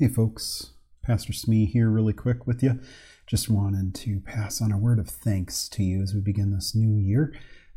Hey, folks. Pastor Smee here, really quick with you. Just wanted to pass on a word of thanks to you as we begin this new year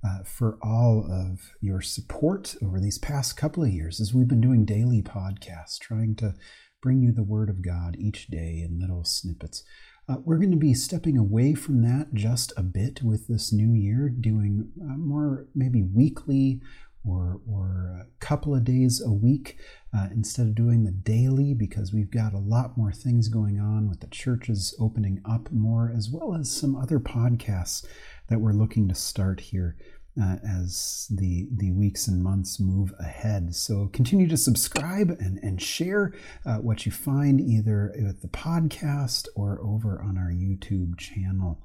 uh, for all of your support over these past couple of years as we've been doing daily podcasts, trying to bring you the Word of God each day in little snippets. Uh, we're going to be stepping away from that just a bit with this new year, doing uh, more maybe weekly or, or a couple of days a week uh, instead of doing the daily because we've got a lot more things going on with the churches opening up more, as well as some other podcasts that we're looking to start here. Uh, as the the weeks and months move ahead. So continue to subscribe and, and share uh, what you find either with the podcast or over on our YouTube channel.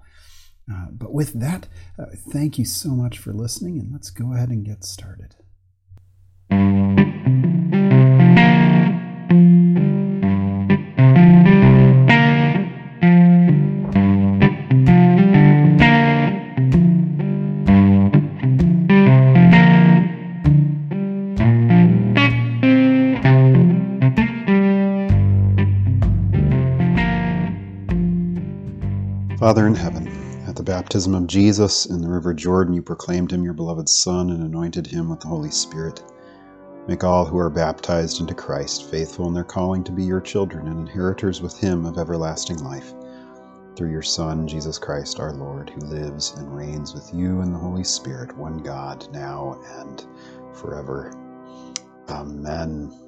Uh, but with that, uh, thank you so much for listening, and let's go ahead and get started. Father in heaven, baptism of Jesus in the river Jordan, you proclaimed him your beloved Son and anointed him with the Holy Spirit. Make all who are baptized into Christ faithful in their calling to be your children and inheritors with him of everlasting life. Through your Son, Jesus Christ our Lord, who lives and reigns with you in the Holy Spirit, one God, now and forever. Amen.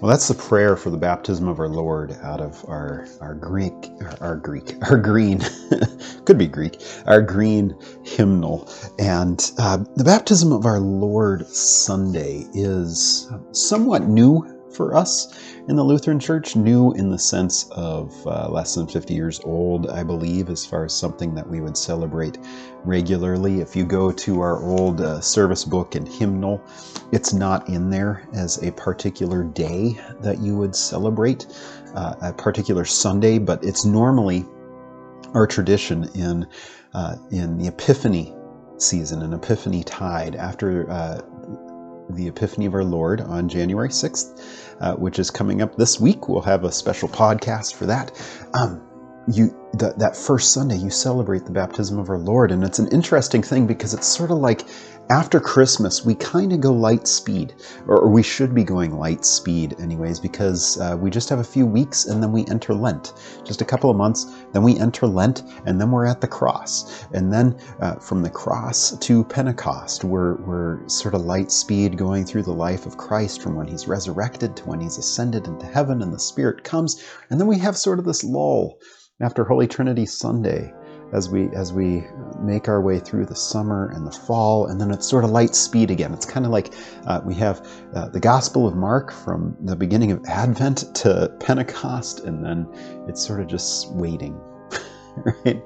Well, that's the prayer for the baptism of our Lord out of our our Greek, our, Greek, our green, could be Greek, our green hymnal. And uh, the baptism of our Lord Sunday is somewhat new for us in the Lutheran Church, new in the sense of uh, less than 50 years old, I believe, as far as something that we would celebrate regularly. If you go to our old uh, service book and hymnal, it's not in there as a particular day that you would celebrate, uh, a particular Sunday, but it's normally our tradition in uh, in the Epiphany season, an Epiphany tide after uh, the Epiphany of our Lord on January 6th, uh, which is coming up this week. We'll have a special podcast for that. Um, you that first Sunday, you celebrate the baptism of our Lord, and it's an interesting thing because it's sort of like after Christmas, we kind of go light speed, or, we should be going light speed, anyways, because uh, we just have a few weeks and then we enter Lent. Just a couple of months, then we enter Lent, and then we're at the cross. And then uh, from the cross to Pentecost, we're, we're sort of light speed going through the life of Christ from when he's resurrected to when he's ascended into heaven and the Spirit comes. And then we have sort of this lull after Holy Trinity Sunday as we as we make our way through the summer and the fall, and then it's sort of light speed again. It's kind of like uh, we have uh, the Gospel of Mark from the beginning of Advent to Pentecost, and then it's sort of just waiting. right?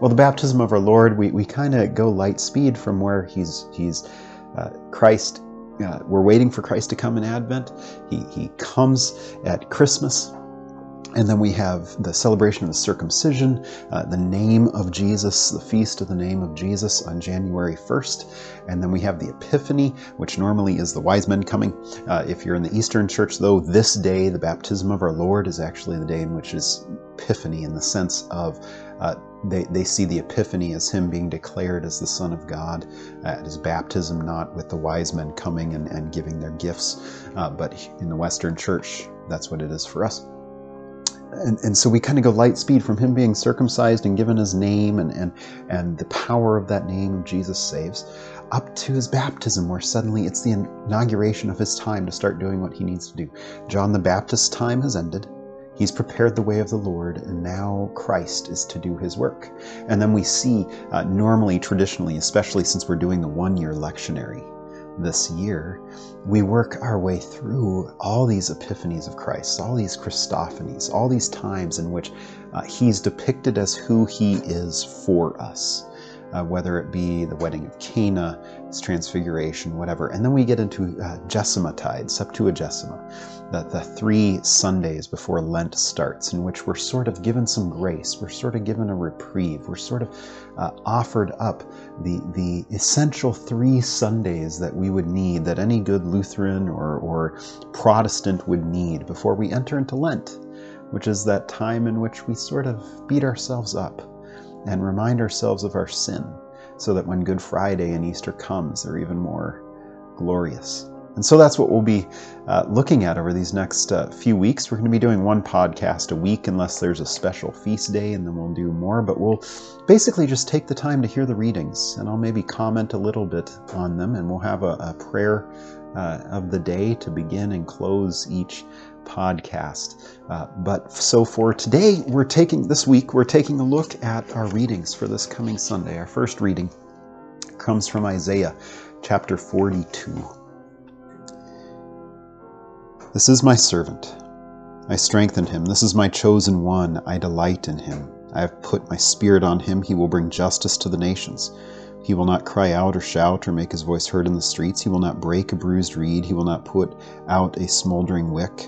Well, the baptism of our Lord, we, we kind of go light speed from where he's he's uh, Christ. Uh, we're waiting for Christ to come in Advent. He he comes at Christmas and then we have the celebration of the circumcision, uh, the name of Jesus, the feast of the name of Jesus on January 1st. And then we have the Epiphany, which normally is the wise men coming. Uh, if you're in the Eastern Church, though, this day, the baptism of our Lord, is actually the day in which is Epiphany in the sense of uh, they, they see the Epiphany as him being declared as the Son of God at his baptism, not with the wise men coming and, and giving their gifts. Uh, but in the Western Church, that's what it is for us and, and so we kind of go light speed from him being circumcised and given his name and, and, and the power of that name Jesus saves up to his baptism where suddenly it's the inauguration of his time to start doing what he needs to do. John the Baptist's time has ended. He's prepared the way of the Lord, and now Christ is to do his work. And then we see, uh, normally, traditionally, especially since we're doing the one year lectionary, this year, we work our way through all these epiphanies of Christ, all these Christophanies, all these times in which uh, he's depicted as who he is for us uh, whether it be the wedding of Cana, his transfiguration, whatever. And then we get into uh, Gesimatide, Septuagesima, the, the three Sundays before Lent starts, in which we're sort of given some grace, we're sort of given a reprieve, we're sort of uh, offered up the, the essential three Sundays that we would need, that any good Lutheran or, or Protestant would need before we enter into Lent. which is that time in which we sort of beat ourselves up and remind ourselves of our sin so that when Good Friday and Easter comes, they're even more glorious. And so that's what we'll be uh, looking at over these next uh, few weeks. We're going to be doing one podcast a week unless there's a special feast day, and then we'll do more. But we'll basically just take the time to hear the readings, and I'll maybe comment a little bit on them, and we'll have a, a prayer uh, of the day to begin and close each podcast. Uh, but so for today, we're taking this week, we're taking a look at our readings for this coming Sunday. Our first reading comes from Isaiah chapter 42. This is my servant. I strengthened him. This is my chosen one. I delight in him. I have put my spirit on him. He will bring justice to the nations. He will not cry out or shout or make his voice heard in the streets. He will not break a bruised reed. He will not put out a smoldering wick.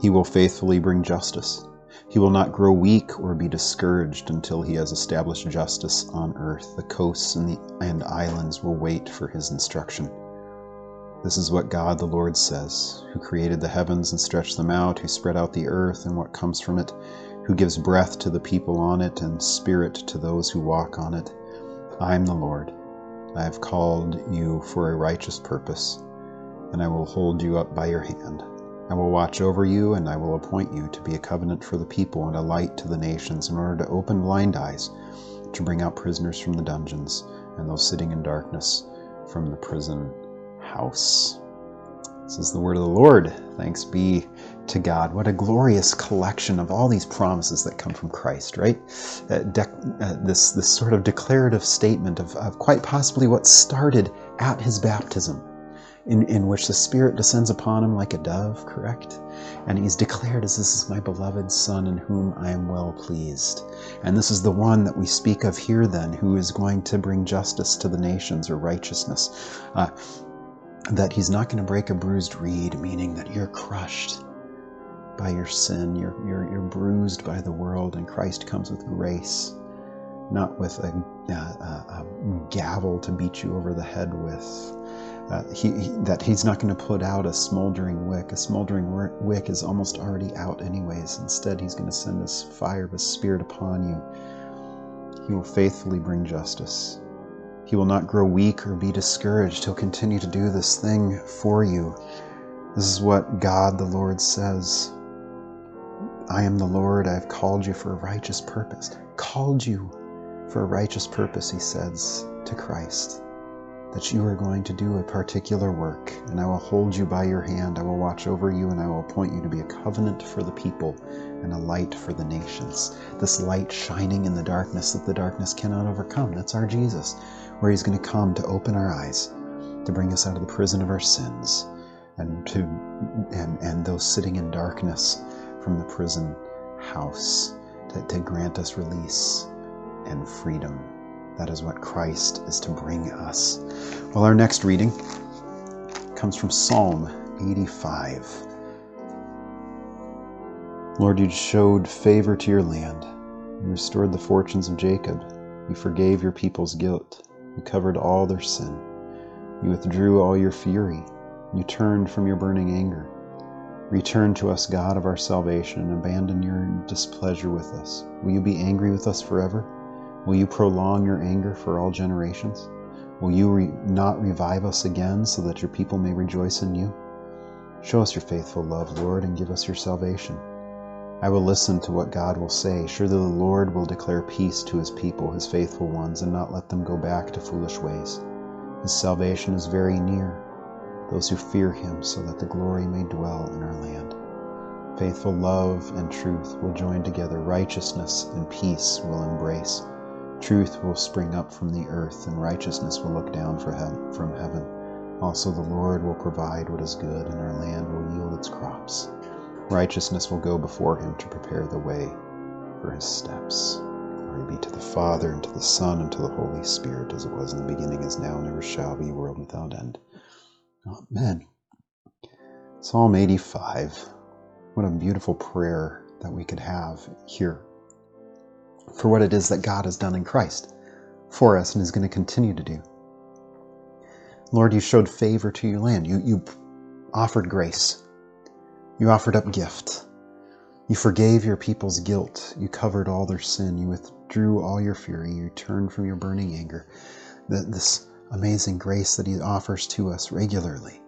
He will faithfully bring justice. He will not grow weak or be discouraged until he has established justice on earth. The coasts and, the, and islands will wait for his instruction. This is what God the Lord says, who created the heavens and stretched them out, who spread out the earth and what comes from it, who gives breath to the people on it and spirit to those who walk on it. I am the Lord. I have called you for a righteous purpose, and I will hold you up by your hand. I will watch over you, and I will appoint you to be a covenant for the people and a light to the nations, in order to open blind eyes, to bring out prisoners from the dungeons, and those sitting in darkness from the prison house. This is the word of the Lord. Thanks be to God. What a glorious collection of all these promises that come from Christ, right? Uh, uh, this, this sort of declarative statement of, of quite possibly what started at his baptism, in, in which the Spirit descends upon him like a dove, correct? And he's declared as this is my beloved Son in whom I am well pleased. And this is the one that we speak of here, then, who is going to bring justice to the nations or righteousness. Uh, that he's not going to break a bruised reed, meaning that you're crushed by your sin, you're, you're, you're bruised by the world, and Christ comes with grace, not with a, a, a gavel to beat you over the head with. Uh, he, that he's not going to put out a smoldering wick. A smoldering wick is almost already out, anyways. Instead, he's going to send his fire of his spirit upon you. He will faithfully bring justice. He will not grow weak or be discouraged. He'll continue to do this thing for you. This is what God the Lord says. I am the Lord. I have called you for a righteous purpose. Called you for a righteous purpose, he says to Christ. That you are going to do a particular work, and I will hold you by your hand. I will watch over you, and I will appoint you to be a covenant for the people and a light for the nations. This light shining in the darkness that the darkness cannot overcome. That's our Jesus where He's going to come to open our eyes, to bring us out of the prison of our sins, and to and and those sitting in darkness from the prison house, to, to grant us release and freedom. That is what Christ is to bring us. Well, our next reading comes from Psalm 85. Lord, you showed favor to your land. You restored the fortunes of Jacob. You forgave your people's guilt. You covered all their sin. You withdrew all your fury. You turned from your burning anger. Return to us, God of our salvation, and abandon your displeasure with us. Will you be angry with us forever? Will you prolong your anger for all generations? Will you re- not revive us again so that your people may rejoice in you? Show us your faithful love, Lord, and give us your salvation. I will listen to what God will say. Surely the Lord will declare peace to his people, his faithful ones, and not let them go back to foolish ways. His salvation is very near, those who fear him, so that the glory may dwell in our land. Faithful love and truth will join together, righteousness and peace will embrace. Truth will spring up from the earth, and righteousness will look down from heaven. Also, the Lord will provide what is good, and our land will yield its crops. Righteousness will go before him to prepare the way for his steps. Glory be to the Father, and to the Son, and to the Holy Spirit, as it was in the beginning, is now, and ever shall be, world without end. Amen. Psalm 85. What a beautiful prayer that we could have here for what it is that God has done in Christ for us and is going to continue to do. Lord, you showed favor to your land. You, you offered grace. You offered up gift. You forgave your people's guilt. You covered all their sin. You withdrew all your fury. You turned from your burning anger. This amazing grace that He offers to us regularly.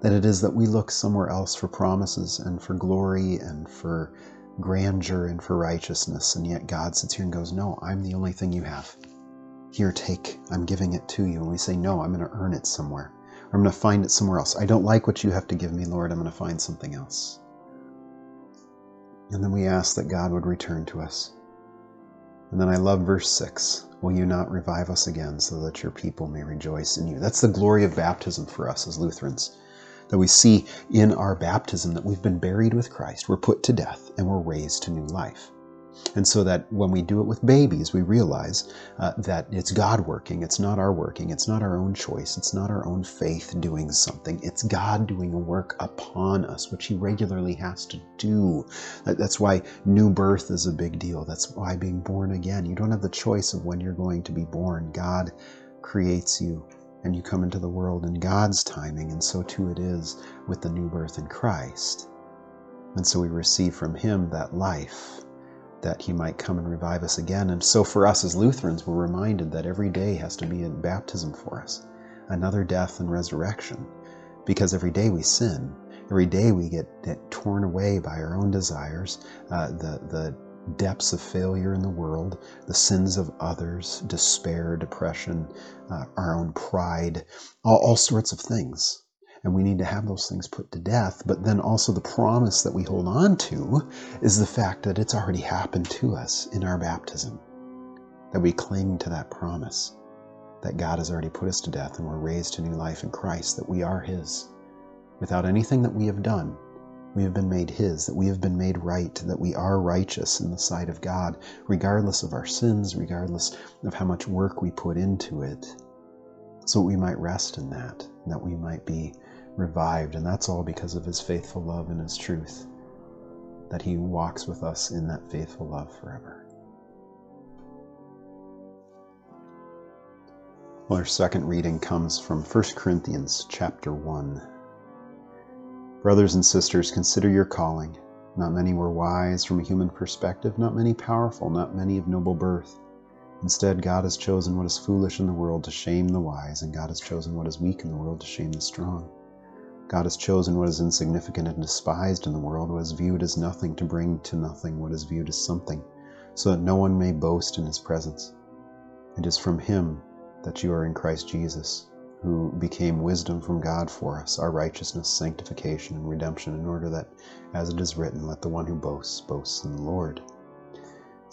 That it is that we look somewhere else for promises and for glory and for grandeur and for righteousness. And yet God sits here and goes, No, I'm the only thing you have. Here, take. I'm giving it to you. And we say, No, I'm going to earn it somewhere. I'm going to find it somewhere else. I don't like what you have to give me, Lord. I'm going to find something else. And then we ask that God would return to us. And then I love verse 6 Will you not revive us again so that your people may rejoice in you? That's the glory of baptism for us as Lutherans that we see in our baptism that we've been buried with Christ, we're put to death, and we're raised to new life. And so that when we do it with babies, we realize uh, that it's God working. It's not our working. It's not our own choice. It's not our own faith doing something. It's God doing a work upon us, which He regularly has to do. That's why new birth is a big deal. That's why being born again. You don't have the choice of when you're going to be born. God creates you and you come into the world in God's timing, and so too it is with the new birth in Christ. And so we receive from Him that life that He might come and revive us again. And so for us as Lutherans, we're reminded that every day has to be a baptism for us, another death and resurrection, because every day we sin. Every day we get, torn away by our own desires, uh, the, the depths of failure in the world, the sins of others, despair, depression, uh, our own pride, all, all sorts of things. And we need to have those things put to death. But then also, the promise that we hold on to is the fact that it's already happened to us in our baptism. That we cling to that promise that God has already put us to death and we're raised to new life in Christ, that we are His without anything that we have done we have been made His, that we have been made right, that we are righteous in the sight of God, regardless of our sins, regardless of how much work we put into it, so we might rest in that, that we might be revived. And that's all because of His faithful love and His truth, that He walks with us in that faithful love forever. Well, our second reading comes from 1 Corinthians chapter 1. Brothers and sisters, consider your calling. Not many were wise from a human perspective, not many powerful, not many of noble birth. Instead, God has chosen what is foolish in the world to shame the wise, and God has chosen what is weak in the world to shame the strong. God has chosen what is insignificant and despised in the world, what is viewed as nothing, to bring to nothing what is viewed as something, so that no one may boast in his presence. It is from him that you are in Christ Jesus who became wisdom from God for us, our righteousness, sanctification, and redemption, in order that, as it is written, let the one who boasts boasts in the Lord.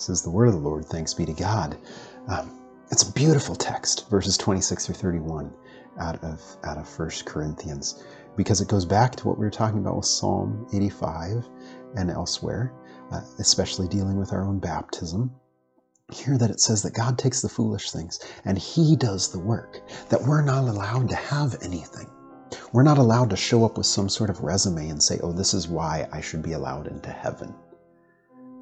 Is the word of the Lord. Thanks be to God. Um, it's a beautiful text, verses 26 through 31 out of out of 1 Corinthians, because it goes back to what we were talking about with Psalm 85 and elsewhere, uh, especially dealing with our own baptism hear that it says that God takes the foolish things and He does the work, that we're not allowed to have anything. We're not allowed to show up with some sort of resume and say, oh, this is why I should be allowed into heaven.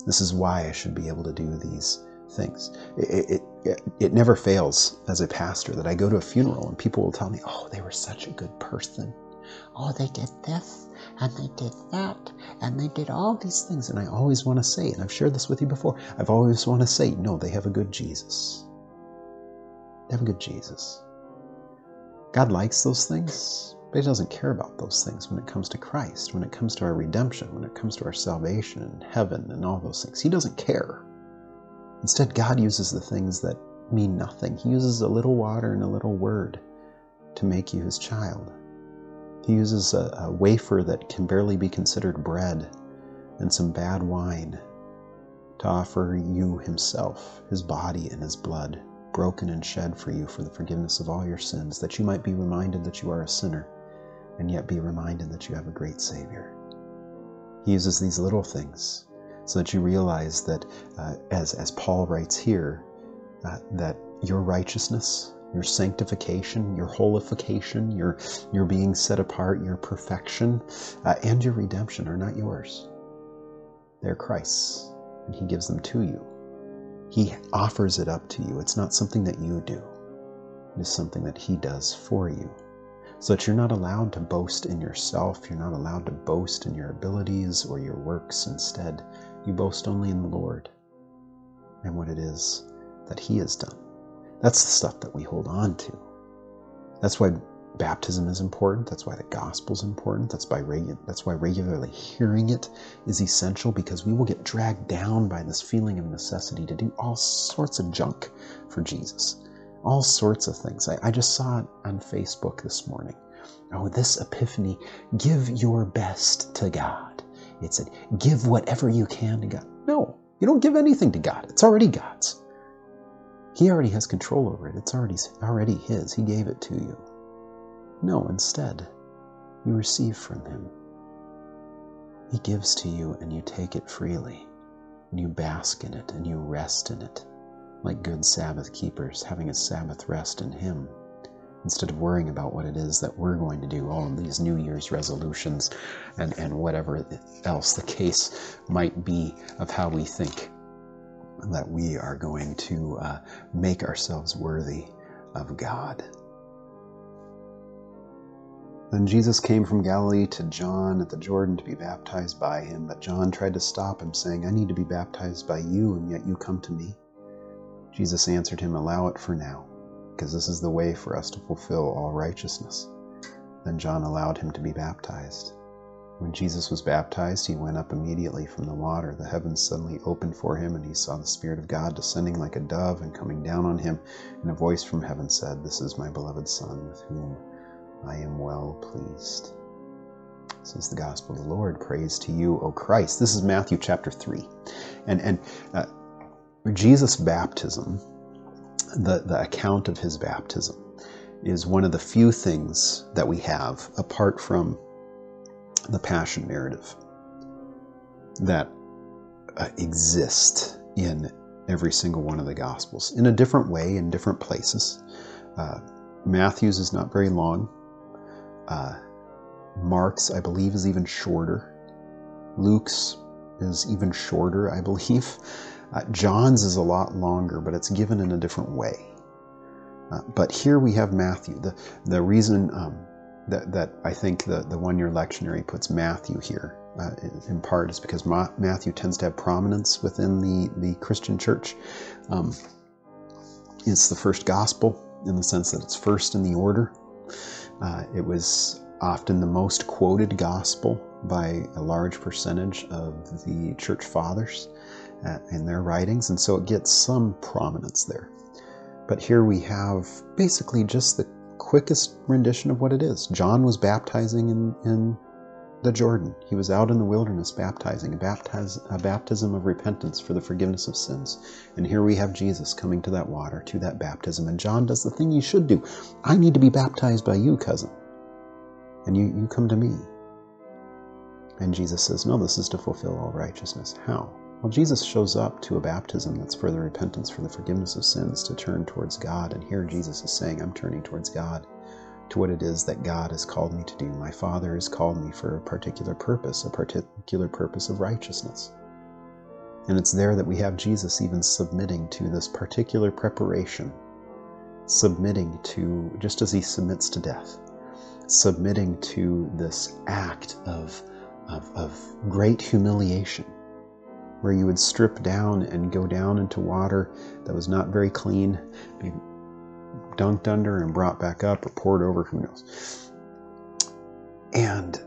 This is why I should be able to do these things. It, it, it, never fails as a pastor that I go to a funeral and people will tell me, oh, they were such a good person. Oh, they did this and they did that and they did all these things. And I always want to say, and I've shared this with you before, I've always want to say, no, they have a good Jesus. They have a good Jesus. God likes those things, but He doesn't care about those things when it comes to Christ, when it comes to our redemption, when it comes to our salvation and heaven and all those things. He doesn't care. Instead, God uses the things that mean nothing. He uses a little water and a little word to make you His child. He uses a, a wafer that can barely be considered bread and some bad wine to offer you Himself, His body and His blood, broken and shed for you for the forgiveness of all your sins, that you might be reminded that you are a sinner and yet be reminded that you have a great Savior. He uses these little things so that you realize that, uh, as, as Paul writes here, uh, that your righteousness, your sanctification, your holification, your, your being set apart, your perfection, uh, and your redemption are not yours. They're Christ's, and He gives them to you. He offers it up to you. It's not something that you do, it is something that He does for you. so that you're not allowed to boast in yourself, you're not allowed to boast in your abilities or your works. Instead, you boast only in the Lord and what it is that He has done. That's the stuff that we hold on to. That's why baptism is important. That's why the gospel is important. That's why, regu- that's why regularly hearing it is essential because we will get dragged down by this feeling of necessity to do all sorts of junk for Jesus. All sorts of things. I, I just saw it on Facebook this morning. Oh, this epiphany, give your best to God. It said, give whatever you can to God. No, you don't give anything to God. It's already God's. He already has control over it. It's already, already His. He gave it to you. No, instead, you receive from Him. He gives to you and you take it freely. And you bask in it and you rest in it, like good Sabbath keepers having a Sabbath rest in Him. Instead of worrying about what it is that we're going to do, all of these New Year's resolutions and, and whatever else the case might be of how we think that we are going to uh, make ourselves worthy of God. Then Jesus came from Galilee to John at the Jordan to be baptized by him. But John tried to stop him, saying, I need to be baptized by you, and yet you come to me. Jesus answered him, Allow it for now, because this is the way for us to fulfill all righteousness. Then John allowed him to be baptized. When Jesus was baptized, he went up immediately from the water. The heavens suddenly opened for him, and he saw the Spirit of God descending like a dove and coming down on him. And a voice from heaven said, This is my beloved Son, with whom I am well pleased. This is the gospel of the Lord. Praise to you, O Christ. This is Matthew chapter 3. And, and uh, Jesus' baptism, the, the account of his baptism, is one of the few things that we have apart from the passion narrative that uh, exist in every single one of the gospels in a different way in different places. Uh, Matthew's is not very long. Uh, Mark's, I believe, is even shorter. Luke's is even shorter, I believe. Uh, John's is a lot longer, but it's given in a different way. Uh, but here we have Matthew. The, the reason um, that, that I think the, the one year lectionary puts Matthew here uh, in part is because Ma- Matthew tends to have prominence within the, the Christian church. Um, it's the first gospel in the sense that it's first in the order. Uh, it was often the most quoted gospel by a large percentage of the church fathers uh, in their writings, and so it gets some prominence there. But here we have basically just the quickest rendition of what it is. John was baptizing in, in the Jordan. He was out in the wilderness baptizing, a, a baptism of repentance for the forgiveness of sins. And here we have Jesus coming to that water, to that baptism. And John does the thing you should do I need to be baptized by you, cousin. And you, you come to me. And Jesus says, No, this is to fulfill all righteousness. How? Well, Jesus shows up to a baptism that's for the repentance, for the forgiveness of sins, to turn towards God. And here Jesus is saying, I'm turning towards God to what it is that God has called me to do. My Father has called me for a particular purpose, a particular purpose of righteousness. And it's there that we have Jesus even submitting to this particular preparation, submitting to, just as he submits to death, submitting to this act of, of, of great humiliation, where you would strip down and go down into water that was not very clean, be dunked under and brought back up or poured over, who knows. And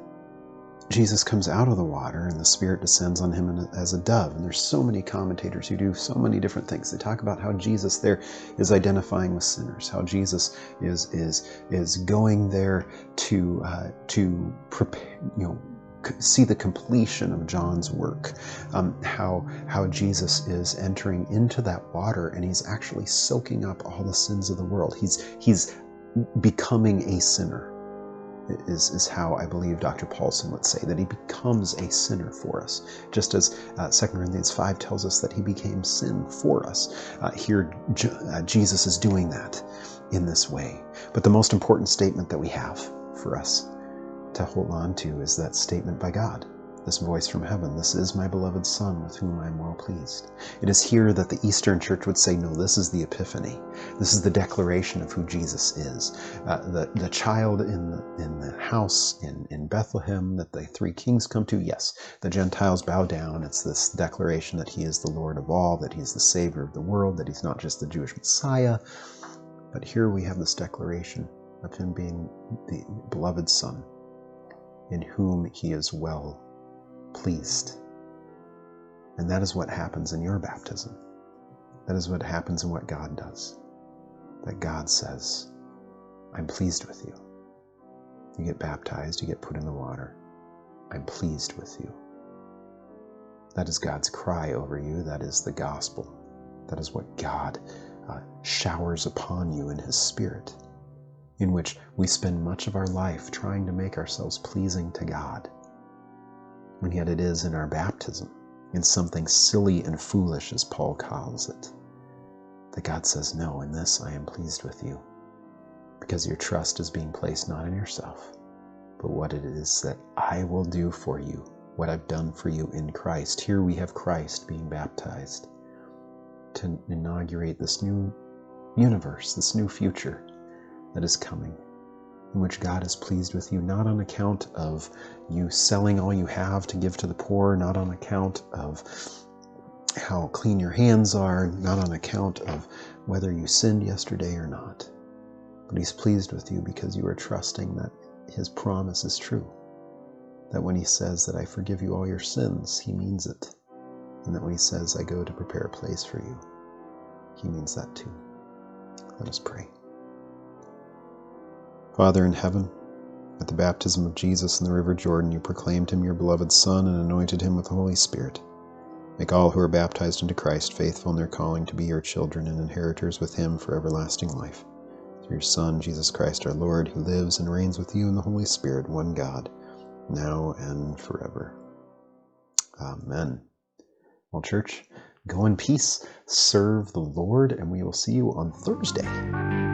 Jesus comes out of the water and the Spirit descends on him as a dove. And there's so many commentators who do so many different things. They talk about how Jesus there is identifying with sinners, how Jesus is is is going there to uh, to prepare, you know, see the completion of John's work, um, how how Jesus is entering into that water and he's actually soaking up all the sins of the world. He's he's becoming a sinner. Is, is how I believe Dr. Paulson would say that he becomes a sinner for us, just as uh, 2 Corinthians 5 tells us that he became sin for us. Uh, here, uh, Jesus is doing that in this way. But the most important statement that we have for us to hold on to is that statement by God this voice from heaven This is my beloved Son, with whom I am well pleased. It is here that the Eastern Church would say, No, this is the Epiphany. This is the declaration of who Jesus is. Uh, the, the child in the, in the house in, in Bethlehem that the three kings come to, yes, the Gentiles bow down. It's this declaration that he is the Lord of all, that he's the Savior of the world, that he's not just the Jewish Messiah. But here we have this declaration of him being the beloved Son, in whom he is well pleased. And that is what happens in your baptism. That is what happens in what God does. That God says, I'm pleased with you. You get baptized, you get put in the water. I'm pleased with you. That is God's cry over you. That is the gospel. That is what God uh, showers upon you in His Spirit, in which we spend much of our life trying to make ourselves pleasing to God and yet it is in our baptism, in something silly and foolish, as Paul calls it, that God says, No, in this I am pleased with you, because your trust is being placed not in yourself, but what it is that I will do for you, what I've done for you in Christ. Here we have Christ being baptized to inaugurate this new universe, this new future that is coming in which God is pleased with you, not on account of you selling all you have to give to the poor, not on account of how clean your hands are, not on account of whether you sinned yesterday or not. But He's pleased with you because you are trusting that His promise is true. That when He says that I forgive you all your sins, He means it. And that when He says, I go to prepare a place for you, He means that too. Let us pray. Father in heaven, at the baptism of Jesus in the river Jordan, you proclaimed him your beloved Son and anointed him with the Holy Spirit. Make all who are baptized into Christ faithful in their calling to be your children and inheritors with him for everlasting life. Through your Son, Jesus Christ our Lord, who lives and reigns with you in the Holy Spirit, one God, now and forever. Amen. Well, church, go in peace, serve the Lord, and we will see you on Thursday.